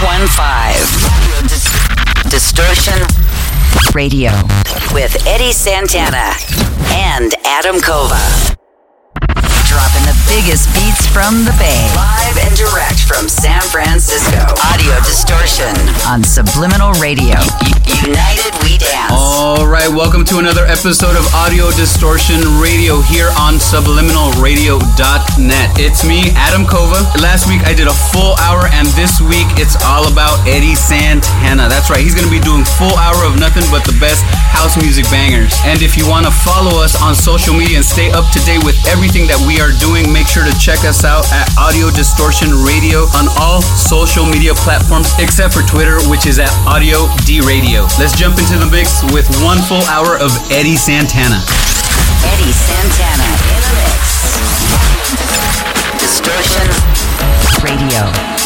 415 Distortion Radio. With Eddy Santana and Adam Cova biggest beats from the Bay. Live and direct from San Francisco. Audio distortion on Subliminal Radio. United We Dance. All right, welcome to another episode of Audio Distortion Radio here on subliminalradio.net. It's me, Adam Cova. Last week I did a full hour, and this week it's all about Eddy Santana. That's right, he's going to be doing full hour of nothing but the best house music bangers. And if you want to follow us on social media and stay up to date with everything that we are doing, make sure to check us out at Audio Distortion Radio on all social media platforms except for Twitter, which is at Audio D Radio. Let's jump into the mix with one full hour of Eddy Santana. Eddy Santana in the mix. Distortion Radio.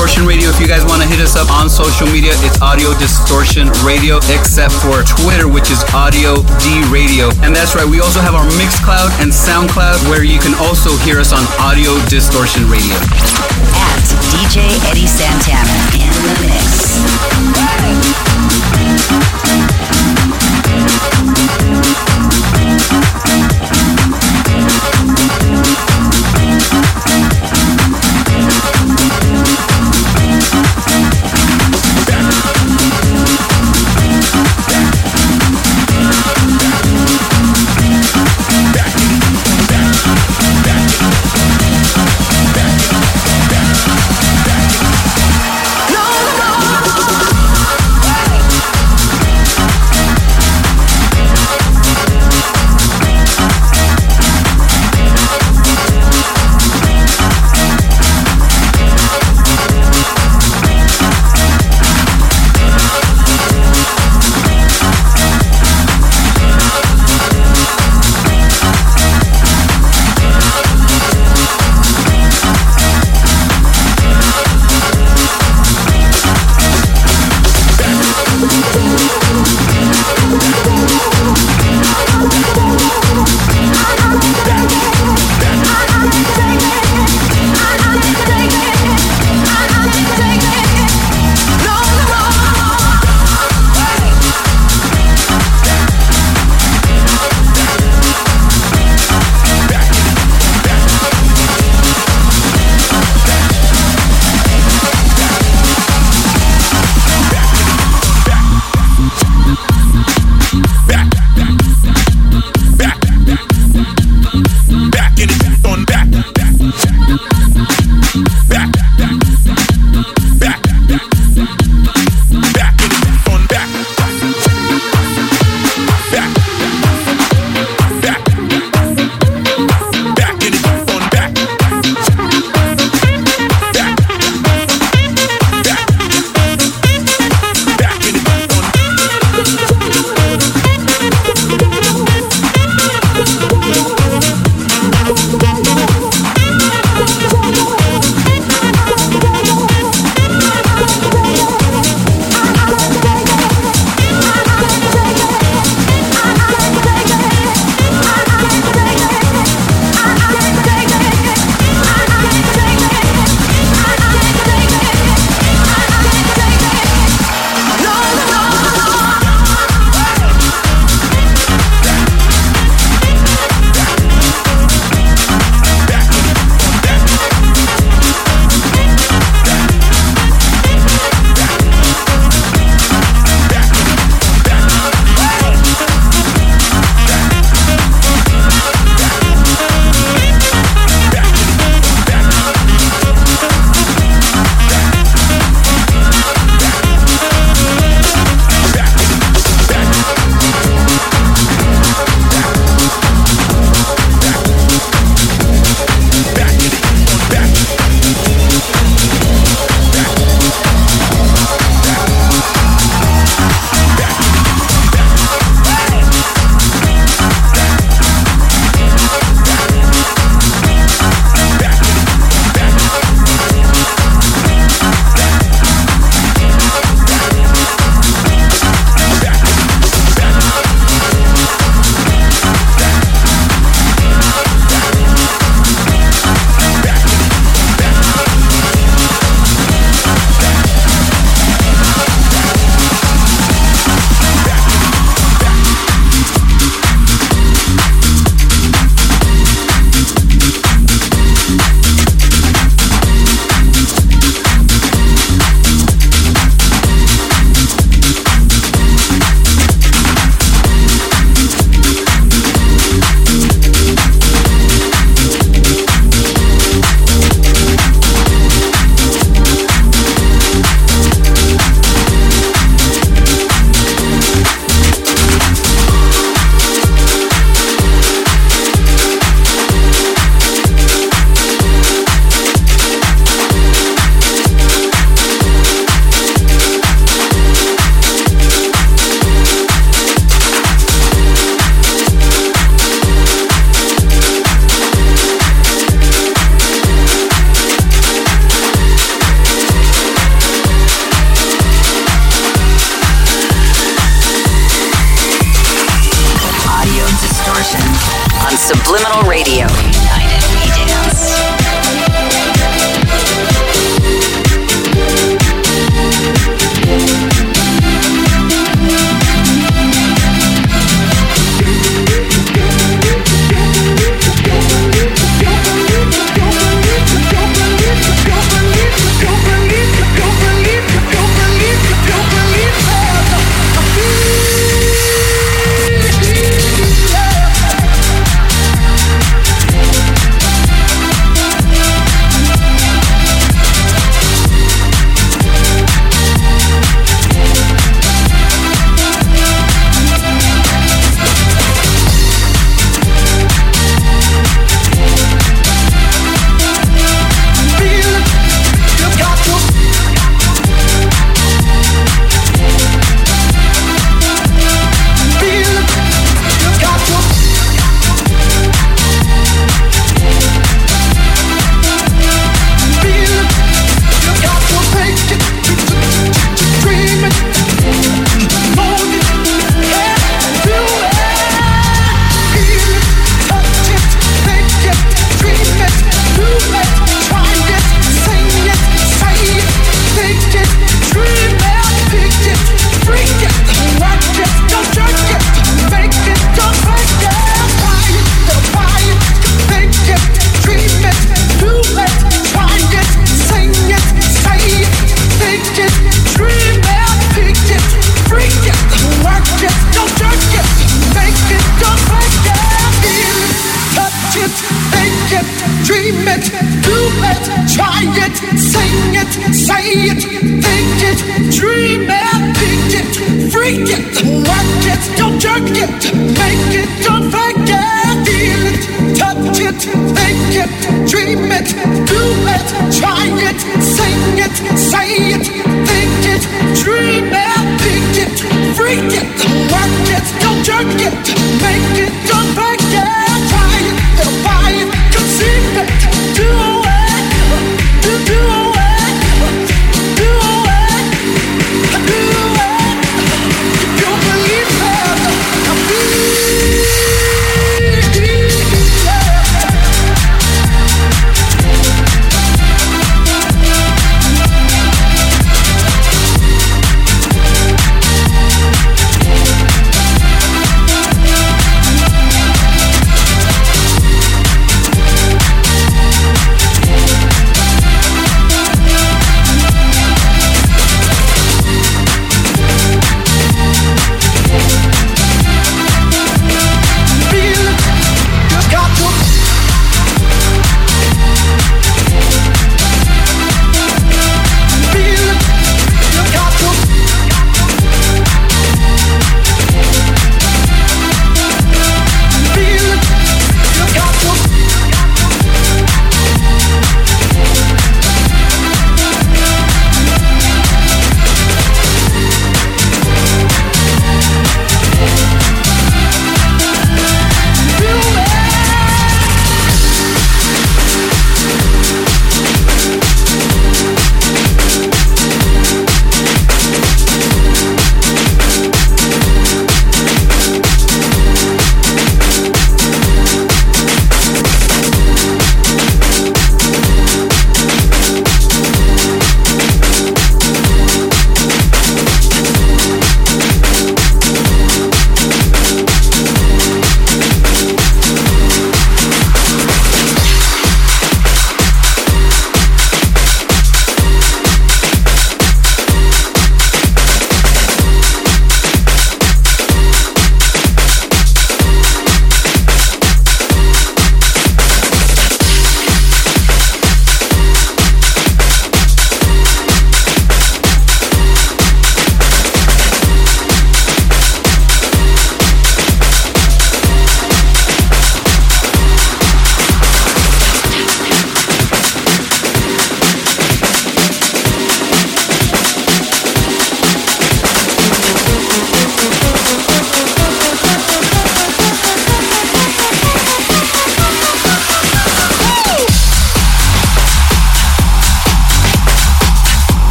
Distortion Radio. If you guys want to hit us up on social media, it's Audio Distortion Radio, except for Twitter, which is Audio D Radio. And that's right, we also have our Mixcloud and Soundcloud, where you can also hear us on Audio Distortion Radio. At DJ Eddy Santana in the mix.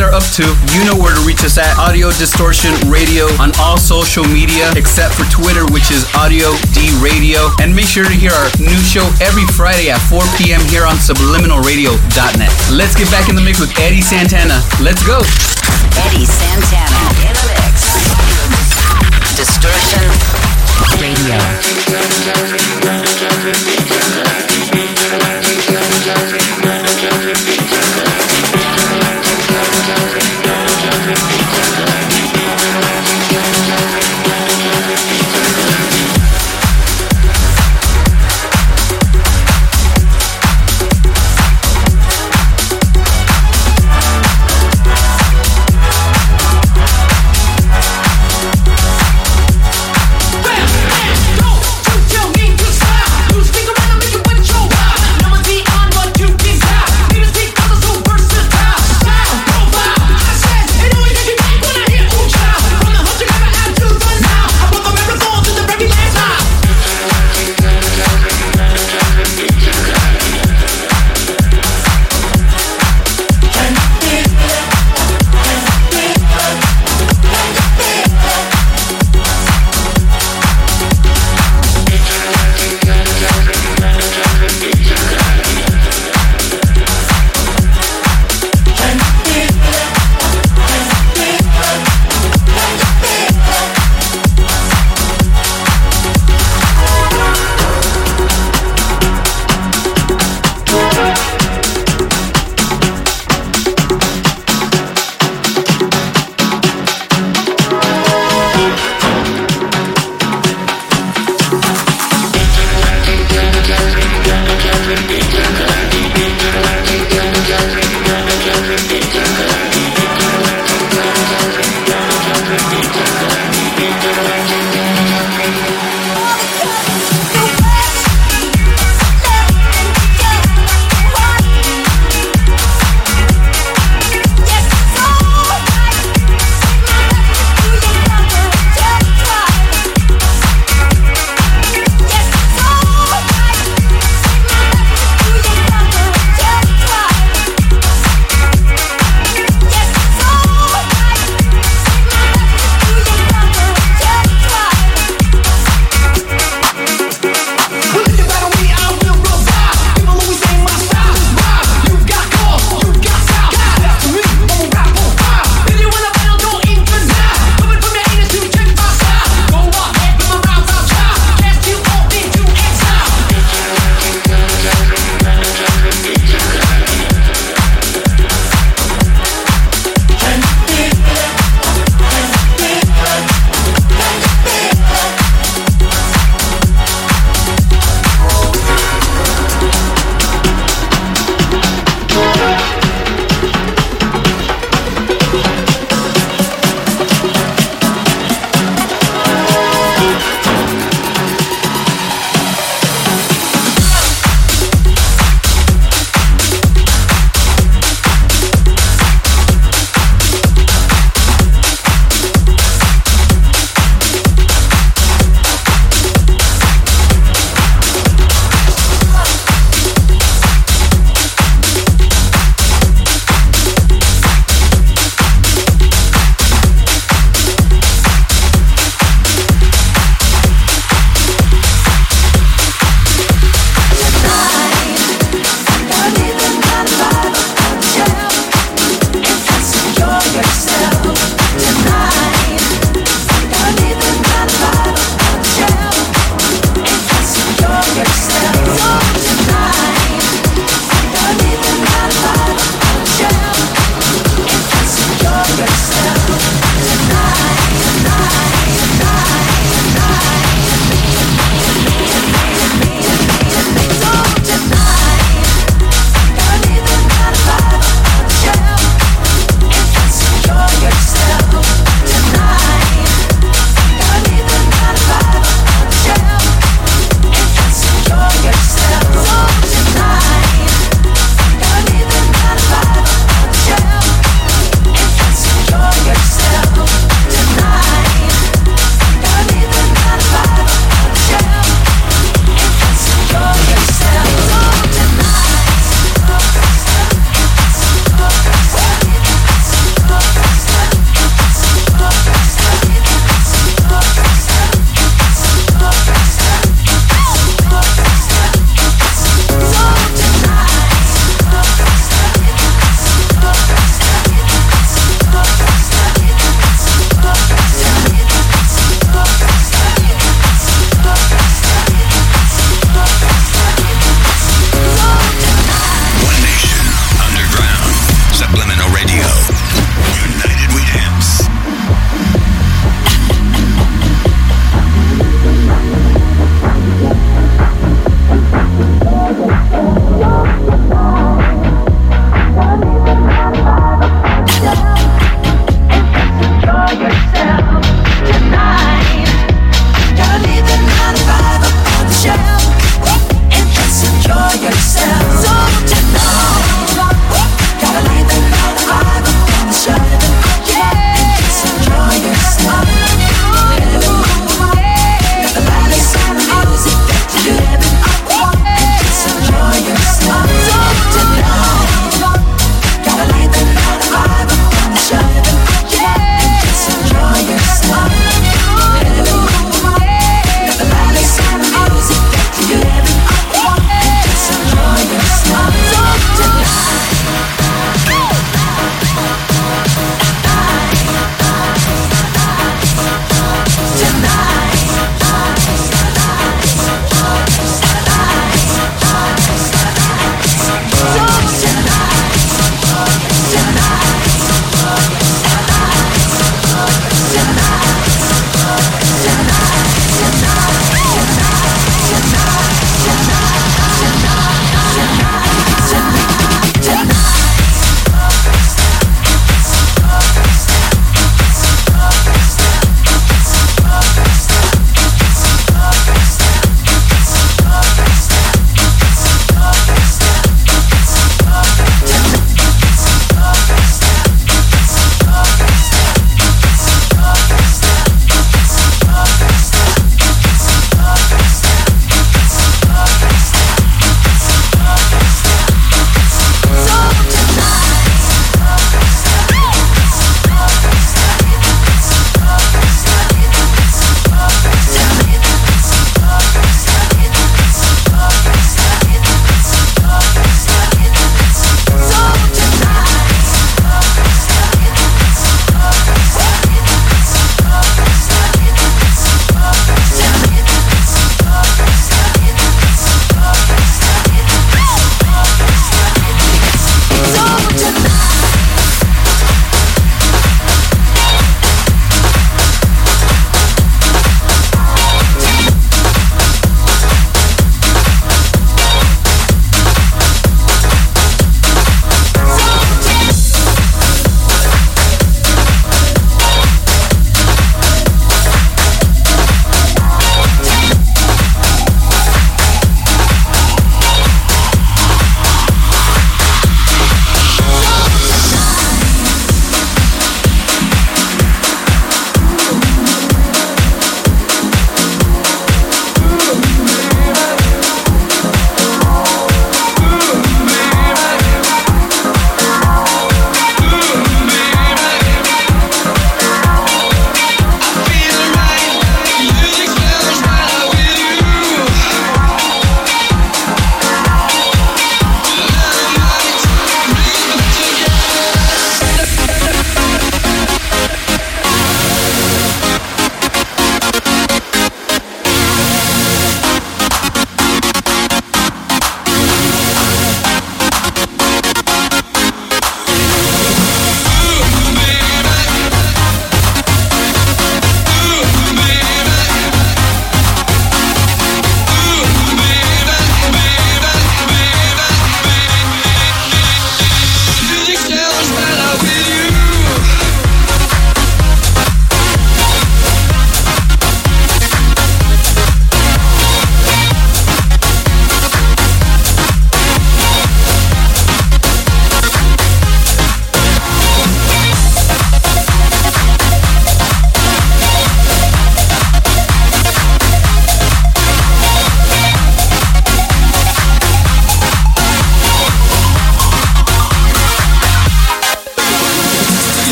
Are up to. You know where to reach us at Audio Distortion Radio on all social media except for Twitter, which is Audio D Radio. And make sure to hear our new show every Friday at 4 p.m. here on subliminalradio.net. Let's get back in the mix with Eddy Santana. Let's go. Eddy Santana in mix. Distortion Radio.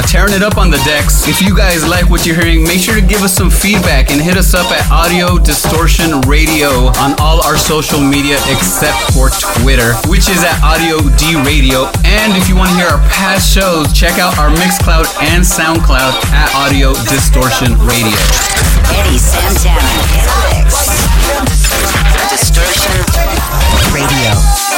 Santana tearing it up on the decks. If you guys like what you're hearing, make sure to give us some feedback and hit us up at Audio Distortion Radio on all our social media except for Twitter, which is at Audio D Radio. And if you want to hear our past shows, check out our Mixcloud and Soundcloud at Audio Distortion Radio. Eddy Santana. Distortion Radio.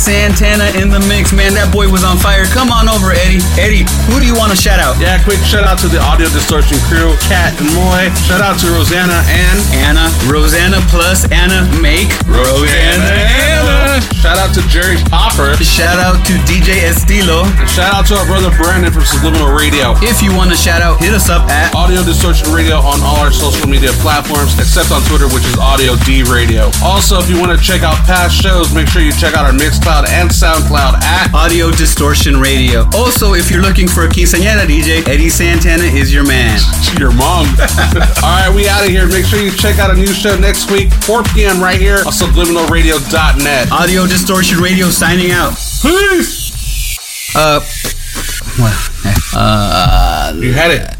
Santana in the mix, man. That boy was on fire. Come on over, Eddy. Who do you want to shout out? Yeah, quick shout out to the Audio Distortion crew, Kat and Moy. Shout out to Rosanna and Anna, Rosanna plus Anna make Rosanna Anna. Shout out to Jerry Popper. Shout out to DJ Estilo. And shout out to our brother Brandon from Subliminal Radio. If you want to shout out, hit us up at Audio Distortion Radio on all our social media platforms, except on Twitter, which is Audio D Radio. Also, if you want to check out past shows, make sure you check out our Mixcloud and SoundCloud at Audio Distortion Radio. Also, if you're looking for a quinceañera DJ, Eddy Santana is your man. your mom. all right, we out of here. Make sure you check out a new show next week, 4 p.m. right here on subliminalradio.net. Audio Distortion Radio signing out. Peace. Uh, well, uh, You had it.